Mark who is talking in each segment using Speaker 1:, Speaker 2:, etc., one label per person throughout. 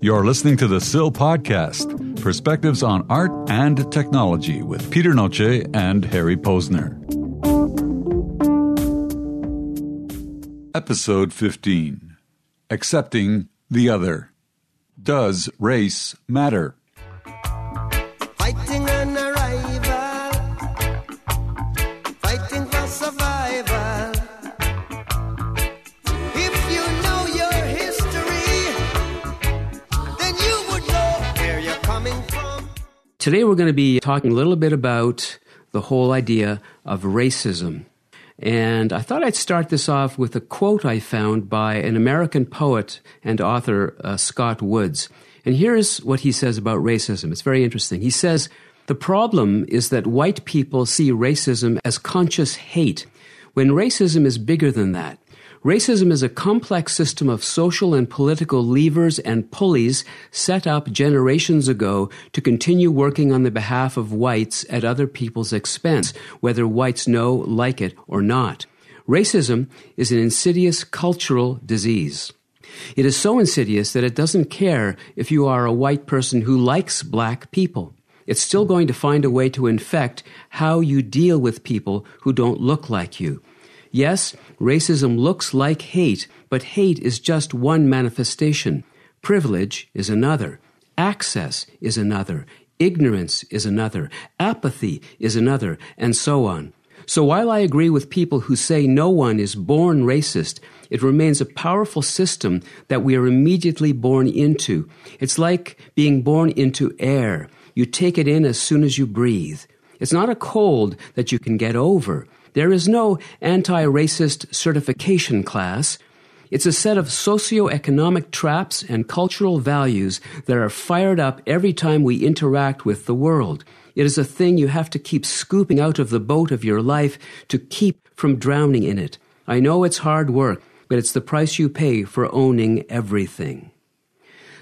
Speaker 1: You're listening to the SIL Podcast Perspectives on Art and Technology with Peter Noce and Harry Posner. Episode 15 Accepting the Other. Does race matter?
Speaker 2: Today we're going to be talking a little bit about the whole idea of racism. And I thought I'd start this off with a quote I found by an American poet and author, uh, Scott Woods. And here's what he says about racism. It's very interesting. He says, The problem is that white people see racism as conscious hate, when racism is bigger than that. Racism is a complex system of social and political levers and pulleys set up generations ago to continue working on the behalf of whites at other people's expense, whether whites know, like it, or not. Racism is an insidious cultural disease. It is so insidious that it doesn't care if you are a white person who likes black people. It's still going to find a way to infect how you deal with people who don't look like you. Yes, racism looks like hate, but hate is just one manifestation. Privilege is another. Access is another. Ignorance is another. Apathy is another, and so on. So while I agree with people who say no one is born racist, it remains a powerful system that we are immediately born into. It's like being born into air. You take it in as soon as you breathe. It's not a cold that you can get over. There is no anti racist certification class. It's a set of socioeconomic traps and cultural values that are fired up every time we interact with the world. It is a thing you have to keep scooping out of the boat of your life to keep from drowning in it. I know it's hard work, but it's the price you pay for owning everything.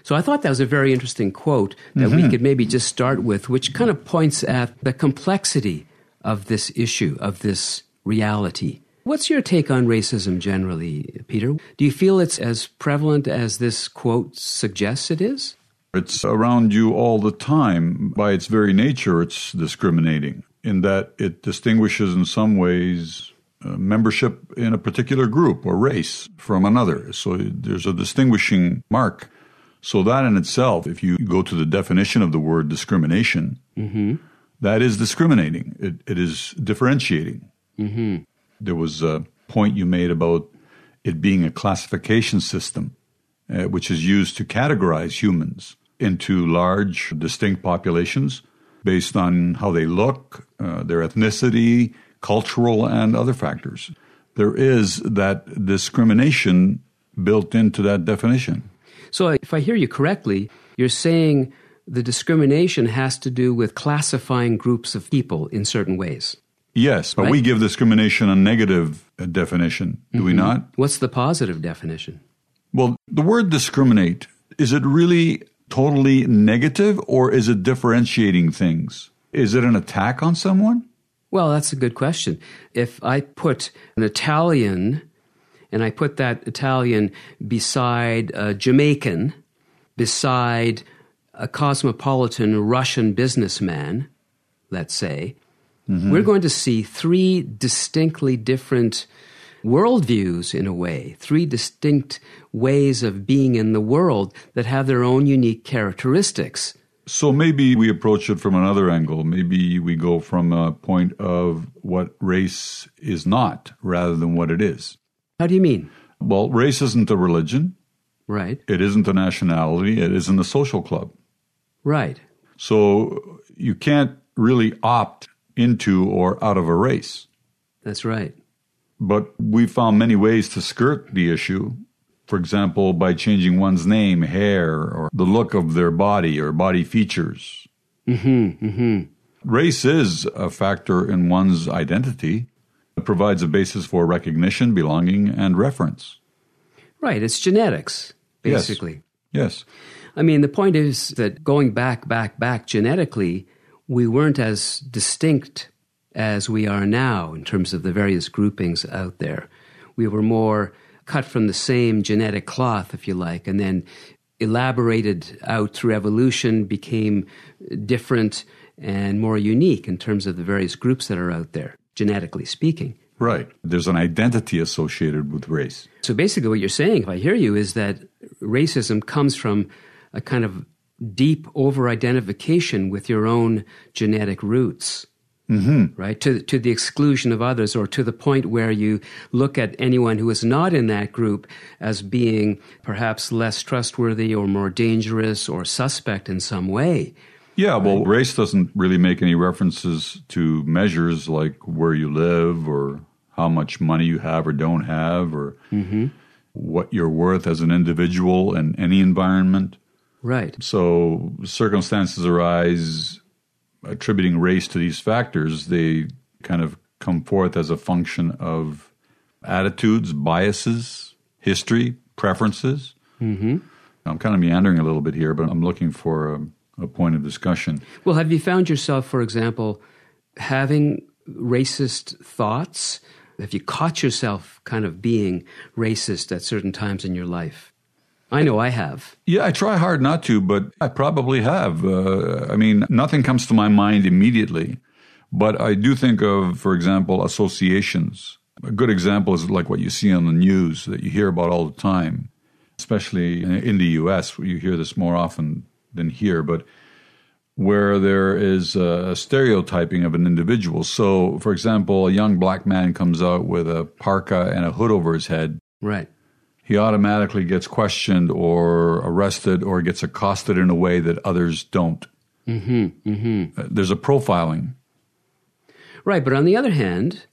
Speaker 2: So I thought that was a very interesting quote that we mm-hmm. could maybe just start with, which kind of points at the complexity of this issue, of this reality. What's your take on racism generally, Peter? Do you feel it's as prevalent as this quote suggests it is?
Speaker 1: It's around you all the time. By its very nature, it's discriminating in that it distinguishes in some ways uh, membership in a particular group or race from another. So there's a distinguishing mark. So that in itself, if you go to the definition of the word discrimination, that is discriminating. It, it is differentiating. There was a point you made about it being a classification system, uh, which is used to categorize humans into large, distinct populations based on how they look, uh, their ethnicity, cultural, and other factors. There is that discrimination built into that definition.
Speaker 2: So if I hear you correctly, you're saying the discrimination has to do with classifying groups of people in certain ways.
Speaker 1: Yes, but we give discrimination a negative uh, definition, do we not?
Speaker 2: What's the positive definition?
Speaker 1: Well, the word discriminate, is it really totally negative or is it differentiating things? Is it an attack on someone?
Speaker 2: Well, that's a good question. If I put an Italian and I put that Italian beside a Jamaican, beside a cosmopolitan Russian businessman, let's say, Mm-hmm. we're going to see three distinctly different worldviews in a way, three distinct ways of being in the world that have their own unique characteristics.
Speaker 1: So maybe we approach it from another angle. Maybe we go from a point of what race is not rather than what it is.
Speaker 2: How do you mean?
Speaker 1: Well, race isn't a religion,
Speaker 2: Right,
Speaker 1: it isn't a nationality, it isn't a social club.
Speaker 2: right.
Speaker 1: So you can't really opt into or out of a race.
Speaker 2: That's right.
Speaker 1: But we found many ways to skirt the issue. For example, by changing one's name, hair, or the look of their body or body features. Mm-hmm, mm-hmm. Race is a factor in one's identity. It provides a basis for recognition, belonging, and reference.
Speaker 2: Right, it's genetics, basically.
Speaker 1: Yes.
Speaker 2: basically.
Speaker 1: Yes.
Speaker 2: I mean, the point is that going back, back, back genetically, we weren't as distinct as we are now in terms of the various groupings out there. We were more cut from the same genetic cloth, if you like, and then elaborated out through evolution, became different and more unique in terms of the various groups that are out there, genetically speaking.
Speaker 1: Right. There's an identity associated with race.
Speaker 2: So basically, what you're saying, if I hear you, is that racism comes from a kind of deep over identification with your own genetic roots. Mm-hmm. Right? To, to the exclusion of others, or to the point where you look at anyone who is not in that group as being perhaps less trustworthy or more dangerous or suspect in some way.
Speaker 1: Yeah, well, race doesn't really make any references to measures like where you live or how much money you have or don't have or mm-hmm. what you're worth as an individual in any environment.
Speaker 2: Right.
Speaker 1: So circumstances arise attributing race to these factors, they kind of come forth as a function of attitudes, biases, history, preferences. Mm-hmm. I'm kind of meandering a little bit here, but I'm looking for a, a point of discussion.
Speaker 2: Well, have you found yourself, for example, having racist thoughts? Have you caught yourself kind of being racist at certain times in your life? I know I have.
Speaker 1: Yeah, I try hard not to, but I probably have. Uh, I mean, nothing comes to my mind immediately, but I do think of, for example, associations. A good example is like what you see on the news that you hear about all the time, especially in the US, where you hear this more often than here, but where there is a stereotyping of an individual. So, for example, a young black man comes out with a parka and a hood over his head.
Speaker 2: Right
Speaker 1: he automatically gets questioned or arrested or gets accosted in a way that others don't. Mm-hmm, mm-hmm. Uh, there's a profiling.
Speaker 2: Right, but on the other hand,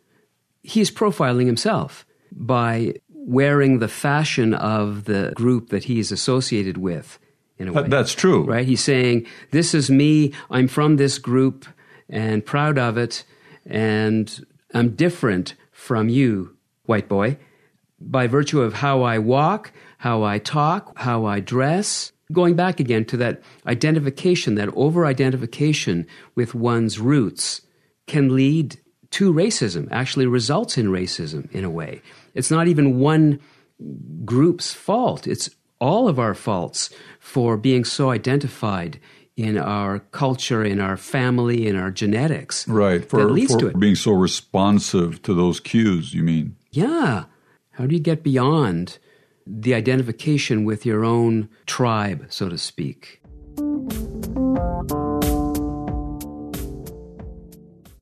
Speaker 2: he's profiling himself by wearing the fashion of the group that he's associated with. In a way.
Speaker 1: That's true.
Speaker 2: Right? He's saying, This is me, I'm from this group and proud of it, and I'm different from you, white boy by virtue of how I walk, how I talk, how I dress. Going back again to that identification, that over identification with one's roots can lead to racism, actually results in racism in a way. It's not even one group's fault, it's all of our faults for being so identified in our culture, in our family, in our genetics.
Speaker 1: Right. For,
Speaker 2: that leads
Speaker 1: for
Speaker 2: to it.
Speaker 1: being so responsive to those cues, you mean?
Speaker 2: Yeah. How do you get beyond the identification with your own tribe, so to speak?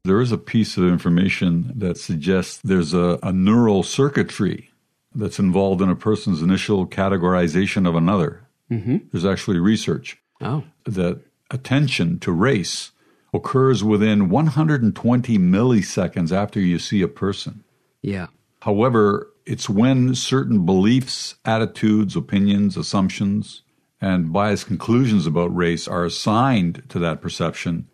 Speaker 1: There is a piece of information that suggests there's a, a neural circuitry that's involved in a person's initial categorization of another. Mm-hmm. There's actually research
Speaker 2: oh.
Speaker 1: that attention to race occurs within 120 milliseconds after you see a person.
Speaker 2: Yeah.
Speaker 1: However, it's when certain beliefs, attitudes, opinions, assumptions, and biased conclusions about race are assigned to that perception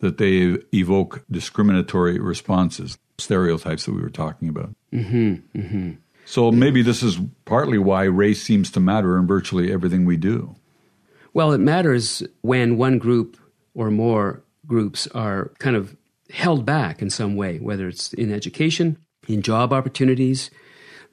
Speaker 1: that they evoke discriminatory responses, stereotypes that we were talking about. Mm-hmm, mm-hmm. So maybe this is partly why race seems to matter in virtually everything we do.
Speaker 2: Well, it matters when one group or more groups are kind of held back in some way, whether it's in education, in job opportunities,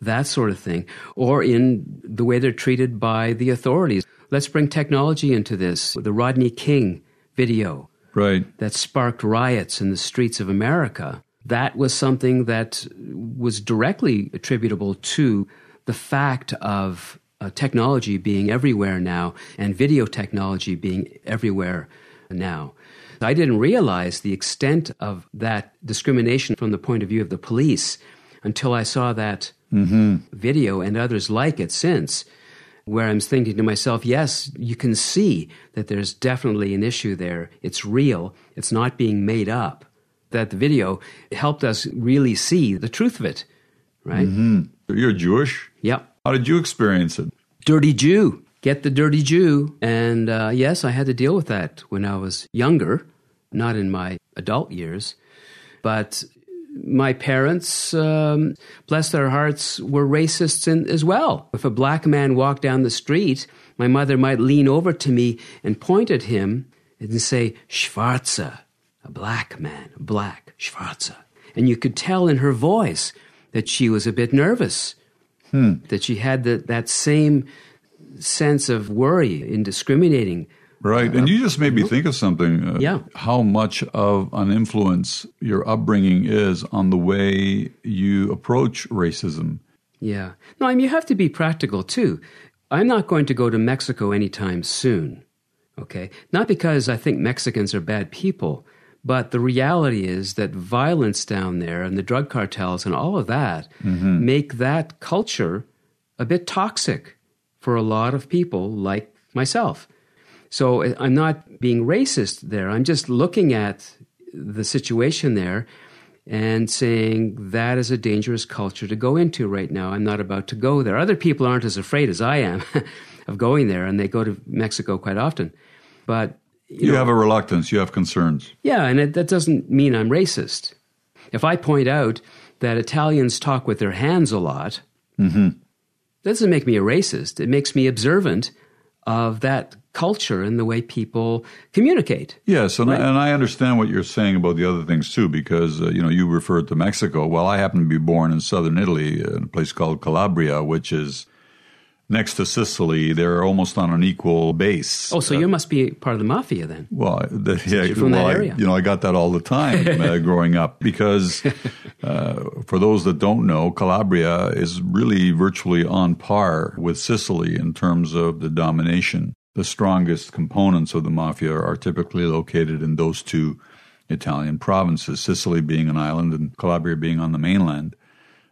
Speaker 2: that sort of thing, or in the way they're treated by the authorities. Let's bring technology into this. The Rodney King video
Speaker 1: right.
Speaker 2: that sparked riots in the streets of America. That was something that was directly attributable to the fact of uh, technology being everywhere now and video technology being everywhere now. I didn't realize the extent of that discrimination from the point of view of the police until I saw that mm-hmm. video and others like it since, where I'm thinking to myself, yes, you can see that there's definitely an issue there. It's real, it's not being made up. That the video helped us really see the truth of it, right?
Speaker 1: Mm-hmm. You're Jewish?
Speaker 2: Yep.
Speaker 1: How did you experience it?
Speaker 2: Dirty Jew. Get the dirty Jew. And uh, yes, I had to deal with that when I was younger, not in my adult years. But my parents, um, bless their hearts, were racists in, as well. If a black man walked down the street, my mother might lean over to me and point at him and say, Schwarze, a black man, black. Schwarze. And you could tell in her voice that she was a bit nervous, that she had the, that same sense of worry in discriminating.
Speaker 1: Right. And you just made me think of something. Uh,
Speaker 2: Yeah.
Speaker 1: How much of an influence your upbringing is on the way you approach racism.
Speaker 2: Yeah. No, I mean, you have to be practical too. I'm not going to go to Mexico anytime soon. Okay. Not because I think Mexicans are bad people, but the reality is that violence down there and the drug cartels and all of that make that culture a bit toxic for a lot of people like myself. So I'm not being racist there. I'm just looking at the situation there and saying that is a dangerous culture to go into right now. I'm not about to go there. Other people aren't as afraid as I am of going there, and they go to Mexico quite often. But
Speaker 1: You, have a reluctance, you have concerns.
Speaker 2: yeah, and it, that doesn't mean I'm racist. If I point out that Italians talk with their hands a lot, mm-hmm. that doesn't make me a racist. It makes me observant of that culture and the way people communicate.
Speaker 1: Yes, and, I, and I understand what you're saying about the other things too, because uh, you know you referred to Mexico. Well, I happen to be born in southern Italy, in a place called Calabria, which is next to Sicily. They're almost on an equal base.
Speaker 2: Oh, so you must be part of the mafia then?
Speaker 1: Well, the, yeah,
Speaker 2: from
Speaker 1: well,
Speaker 2: that
Speaker 1: I-
Speaker 2: area.
Speaker 1: you know, I got that all the time uh, growing up because uh, for those that don't know, Calabria is really virtually on par with Sicily in terms of the domination. The strongest components of the mafia are typically located in those two Italian provinces, Sicily being an island and Calabria being on the mainland.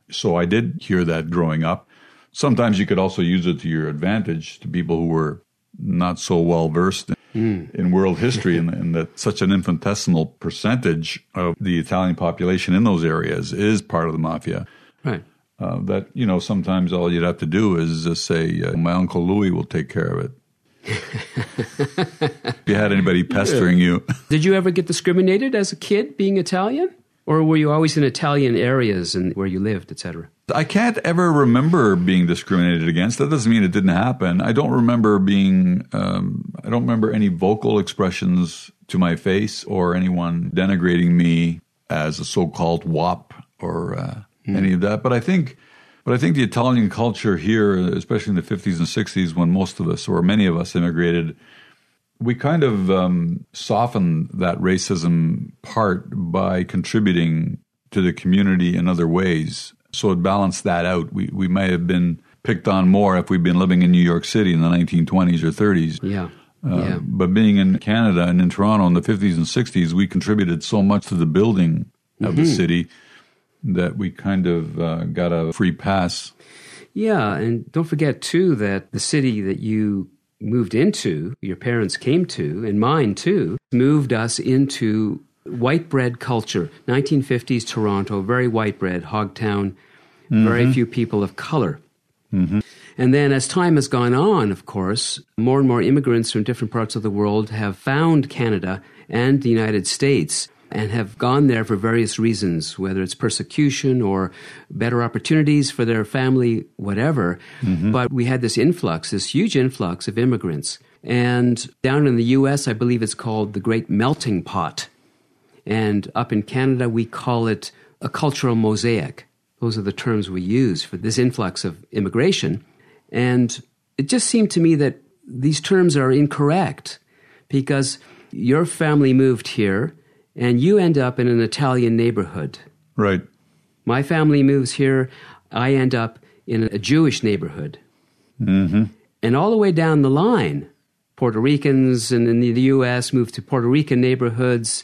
Speaker 1: So I did hear that growing up. Sometimes you could also use it to your advantage to people who were not so well versed in, in world history, and, and that such an infinitesimal percentage of the Italian population in those areas is part of the mafia.
Speaker 2: Right.
Speaker 1: Uh, that you know, sometimes all you'd have to do is just say, uh, "My uncle Louis will take care of it." if you had anybody pestering you,
Speaker 2: Did you ever get discriminated as a kid being Italian? Or were you always in Italian areas and where you lived, etc.?
Speaker 1: I can't ever remember being discriminated against. That doesn't mean it didn't happen. I don't remember being, um, I don't remember any vocal expressions to my face or anyone denigrating me as a so-called WOP or uh, any of that. But I think, but I think the Italian culture here, especially in the 50s and 60s, when most of us or many of us immigrated, we kind of um, softened that racism part by contributing to the community in other ways. So it balanced that out. We we might have been picked on more if we'd been living in New York City in the 1920s or 30s.
Speaker 2: Yeah.
Speaker 1: Uh,
Speaker 2: yeah.
Speaker 1: But being in Canada and in Toronto in the 50s and 60s, we contributed so much to the building of the city that we kind of uh, got a free pass.
Speaker 2: Yeah, and don't forget too that the city that you moved into, your parents came to, and mine too, moved us into white bread culture. 1950s Toronto, very white bread, Hogtown, very mm-hmm. few people of color. Mm-hmm. And then as time has gone on, of course, more and more immigrants from different parts of the world have found Canada and the United States and have gone there for various reasons, whether it's persecution or better opportunities for their family, whatever. Mm-hmm. But we had this influx, this huge influx of immigrants. And down in the US, I believe it's called the Great Melting Pot. And up in Canada, we call it a cultural mosaic. Those are the terms we use for this influx of immigration. And it just seemed to me that these terms are incorrect because your family moved here and you end up in an Italian neighborhood.
Speaker 1: Right.
Speaker 2: My family moves here, I end up in a Jewish neighborhood. Mm-hmm. And all the way down the line, Puerto Ricans and in the U.S. move to Puerto Rican neighborhoods,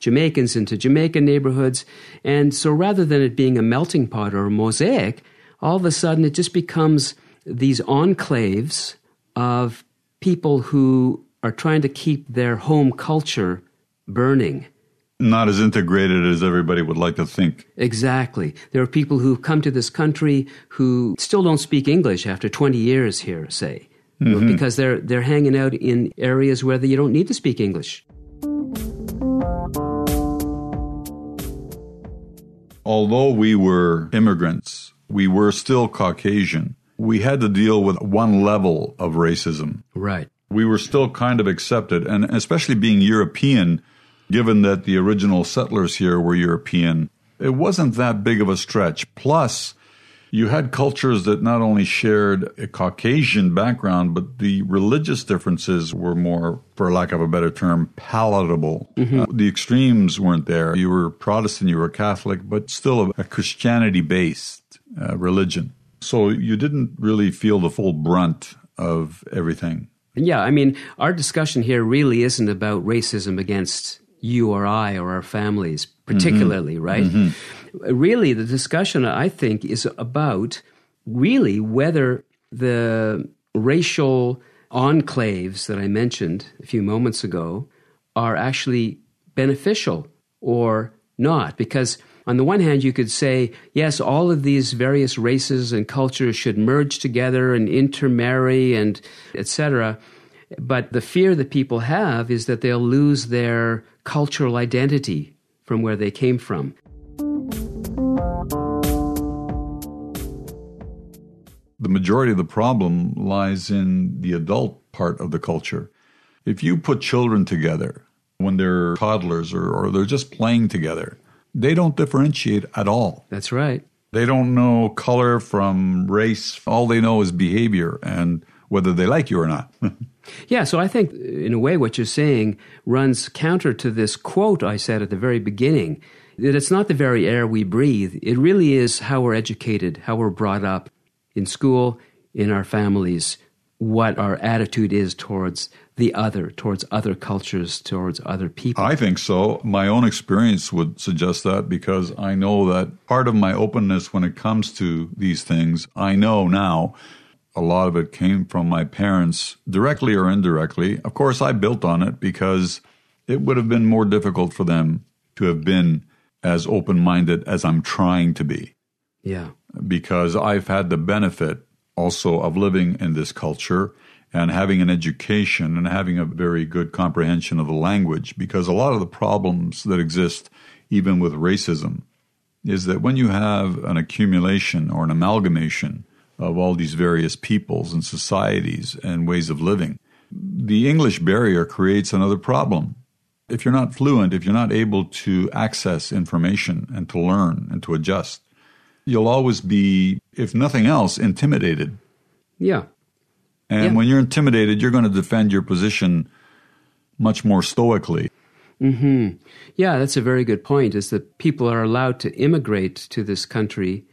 Speaker 2: Jamaicans into Jamaican neighborhoods. And so rather than it being a melting pot or a mosaic, all of a sudden it just becomes these enclaves of people who are trying to keep their home culture burning.
Speaker 1: Not as integrated as everybody would like to think.
Speaker 2: Exactly. There are people who've come to this country who still don't speak English after 20 years here, say, mm-hmm. because they're, they're hanging out in areas where you don't need to speak English.
Speaker 1: Although we were immigrants, we were still Caucasian. We had to deal with one level of racism.
Speaker 2: Right.
Speaker 1: We were still kind of accepted, and especially being European, given that the original settlers here were European, it wasn't that big of a stretch. Plus, you had cultures that not only shared a Caucasian background, but the religious differences were more, for lack of a better term, palatable. Uh, the extremes weren't there. You were Protestant, you were Catholic, but still a, a Christianity based uh, religion. So you didn't really feel the full brunt of everything.
Speaker 2: Yeah, I mean, our discussion here really isn't about racism against you or I or our families, particularly, mm-hmm. right? Mm-hmm. Really, the discussion, I think, is about really whether the racial enclaves that I mentioned a few moments ago are actually beneficial or not. Because on the one hand, you could say, yes, all of these various races and cultures should merge together and intermarry and etc. But the fear that people have is that they'll lose their cultural identity from where they came from.
Speaker 1: the majority of the problem lies in the adult part of the culture. If you put children together when they're toddlers or, or they're just playing together, they don't differentiate at all.
Speaker 2: That's right.
Speaker 1: They don't know color from race. All they know is behavior and whether they like you or not.
Speaker 2: Yeah, so I think uh, in a way what you're saying runs counter to this quote I said at the very beginning that it's not the very air we breathe. It really is how we're educated, how we're brought up in school, in our families, what our attitude is towards the other, towards other cultures, towards other people.
Speaker 1: I think so. My own experience would suggest that because I know that part of my openness when it comes to these things, I know now a lot of it came from my parents, directly or indirectly. Of course, I built on it because it would have been more difficult for them to have been as open minded as I'm trying to be
Speaker 2: yeah.
Speaker 1: because I've had the benefit also of living in this culture and having an education and having a very good comprehension of the language because a lot of the problems that exist even with racism is that when you have an accumulation or an amalgamation of all these various peoples and societies and ways of living the English barrier creates another problem if you're not fluent if you're not able to access information and to learn and to adjust you'll always be, if nothing else, intimidated.
Speaker 2: Yeah.
Speaker 1: And
Speaker 2: Yeah.
Speaker 1: when you're intimidated, you're going to defend your position much more stoically. Mm-hmm.
Speaker 2: Yeah, that's a very good point. Is that people are allowed to immigrate to this country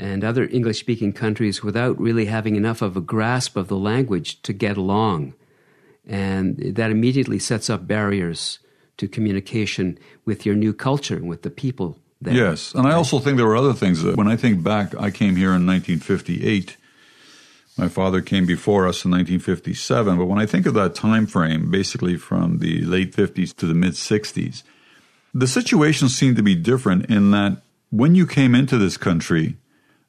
Speaker 2: and other English speaking countries without really having enough of a grasp of the language to get along. And that immediately sets up barriers to communication with your new culture and with the people there.
Speaker 1: Yes. And I also think there were other things. That when I think back, I came here in 1958. My father came before us in 1957. But when I think of that time frame, basically from the late 50s to the mid 60s, the situation seemed to be different in that when you came into this country,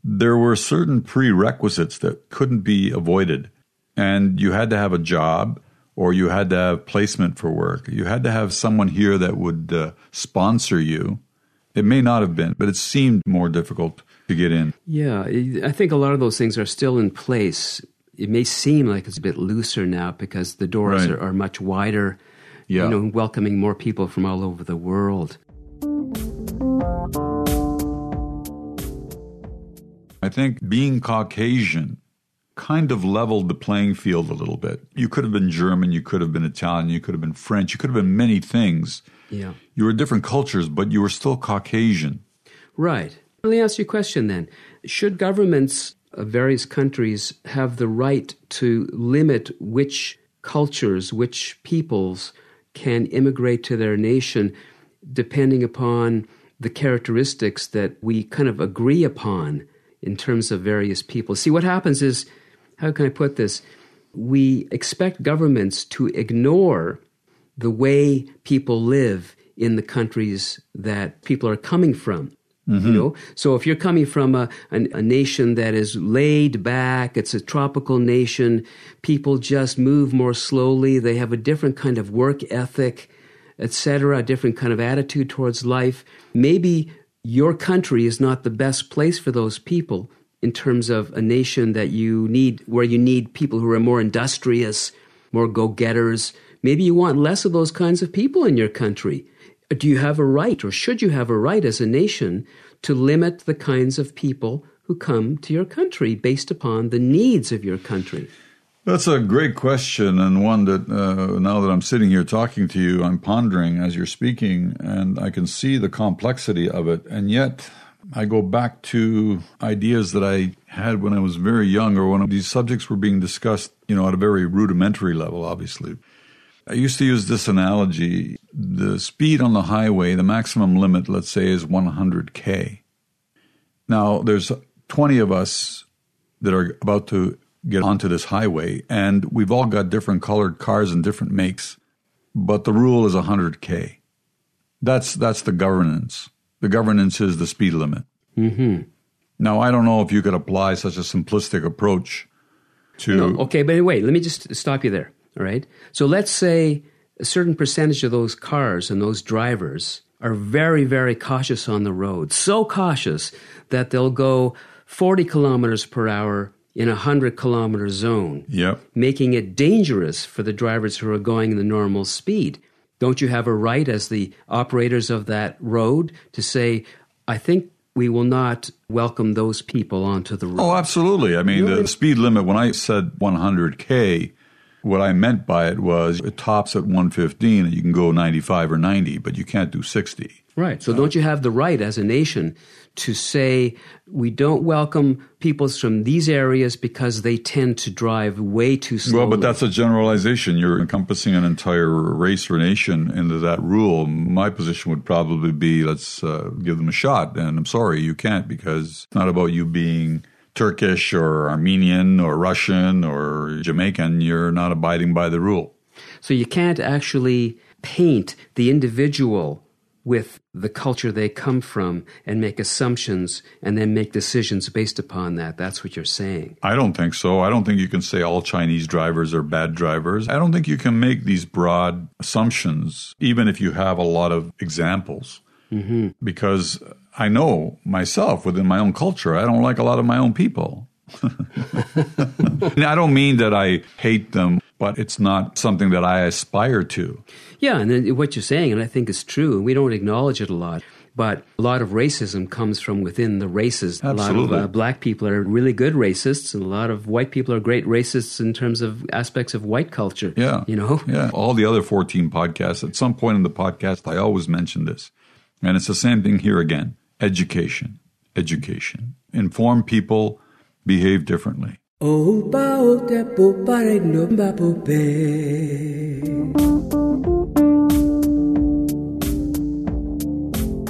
Speaker 1: there were certain prerequisites that couldn't be avoided. And you had to have a job or you had to have placement for work. You had to have someone here that would uh, sponsor you. It may not have been, but it seemed more difficult to get in.
Speaker 2: Yeah, I think a lot of those things are still in place. It may seem like it's a bit looser now because the doors
Speaker 1: Right.
Speaker 2: are, are much wider,
Speaker 1: Yeah.
Speaker 2: you know, welcoming more people from all over the world.
Speaker 1: I think being Caucasian kind of leveled the playing field a little bit. You could have been German, you could have been Italian, you could have been French, you could have been many things.
Speaker 2: Yeah.
Speaker 1: You were different cultures, but you were still Caucasian.
Speaker 2: Right. Let me ask you a question then. Should governments of various countries have the right to limit which cultures, which peoples can immigrate to their nation depending upon the characteristics that we kind of agree upon in terms of various people? See, what happens is, how can I put this? We expect governments to ignore the way people live in the countries that people are coming from. You mm-hmm. know, so if you're coming from a, a, a nation that is laid back, it's a tropical nation, people just move more slowly, they have a different kind of work ethic, etc., a different kind of attitude towards life. Maybe your country is not the best place for those people in terms of a nation that you need, where you need people who are more industrious, more go getters. Maybe you want less of those kinds of people in your country. do you have a right, or should you have a right as a nation, to limit the kinds of people who come to your country based upon the needs of your country?
Speaker 1: That's a great question, and one that uh, now that I'm sitting here talking to you, I'm pondering as you're speaking, and I can see the complexity of it. And yet, I go back to ideas that I had when I was very young, or when these subjects were being discussed, you know, at a very rudimentary level, obviously. I used to use this analogy the speed on the highway, the maximum limit, let's say, is 100K. Now, there's 20 of us that are about to get onto this highway, and we've all got different colored cars and different makes, but the rule is 100K. That's, that's the governance. The governance is the speed limit.
Speaker 2: Mm-hmm.
Speaker 1: Now, I don't know if you could apply such a simplistic approach to.
Speaker 2: No, okay, but wait, let me just stop you there. All right. So let's say a certain percentage of those cars and those drivers are very, very cautious on the road. So cautious that they'll go 40 kilometers per hour in a 100 kilometer zone,
Speaker 1: Yep.
Speaker 2: making it dangerous for the drivers who are going the normal speed. Don't you have a right as the operators of that road to say, I think we will not welcome those people onto the road?
Speaker 1: Oh, absolutely. I mean, the speed limit, when I said 100K, what I meant by it was it tops at 115 and you can go 95 or 90, but you can't do 60.
Speaker 2: Right. So don't you have the right as a nation to say we don't welcome peoples from these areas because they tend to drive way too slowly?
Speaker 1: Well, but that's a generalization. You're encompassing an entire race or nation into that rule. My position would probably be let's uh, give them a shot. And I'm sorry, you can't because it's not about you being Turkish or Armenian or Russian or Jamaican. You're not abiding by the rule.
Speaker 2: So you can't actually paint the individual with the culture they come from and make assumptions and then make decisions based upon that. That's what you're saying.
Speaker 1: I don't think so. I don't think you can say all Chinese drivers are bad drivers. I don't think you can make these broad assumptions, even if you have a lot of examples.
Speaker 2: Mm-hmm.
Speaker 1: Because I know myself within my own culture, I don't like a lot of my own people. I don't mean that I hate them, but it's not something that I aspire to.
Speaker 2: Yeah, and then what you're saying, and I think is true, and we don't acknowledge it a lot. But a lot of racism comes from within the races. A lot
Speaker 1: Absolutely.
Speaker 2: of uh, black people are really good racists, and a lot of white people are great racists in terms of aspects of white culture.
Speaker 1: Yeah.
Speaker 2: You know?
Speaker 1: Yeah. All the other 14 podcasts, at some point in the podcast, I always mention this. And it's the same thing here again education. Education. Inform people, behave differently.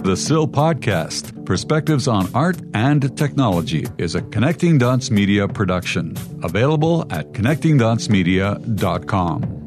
Speaker 1: The SIL Podcast, Perspectives on Art and Technology, is a Connecting Dots Media production. Available at connectingdotsmedia.com.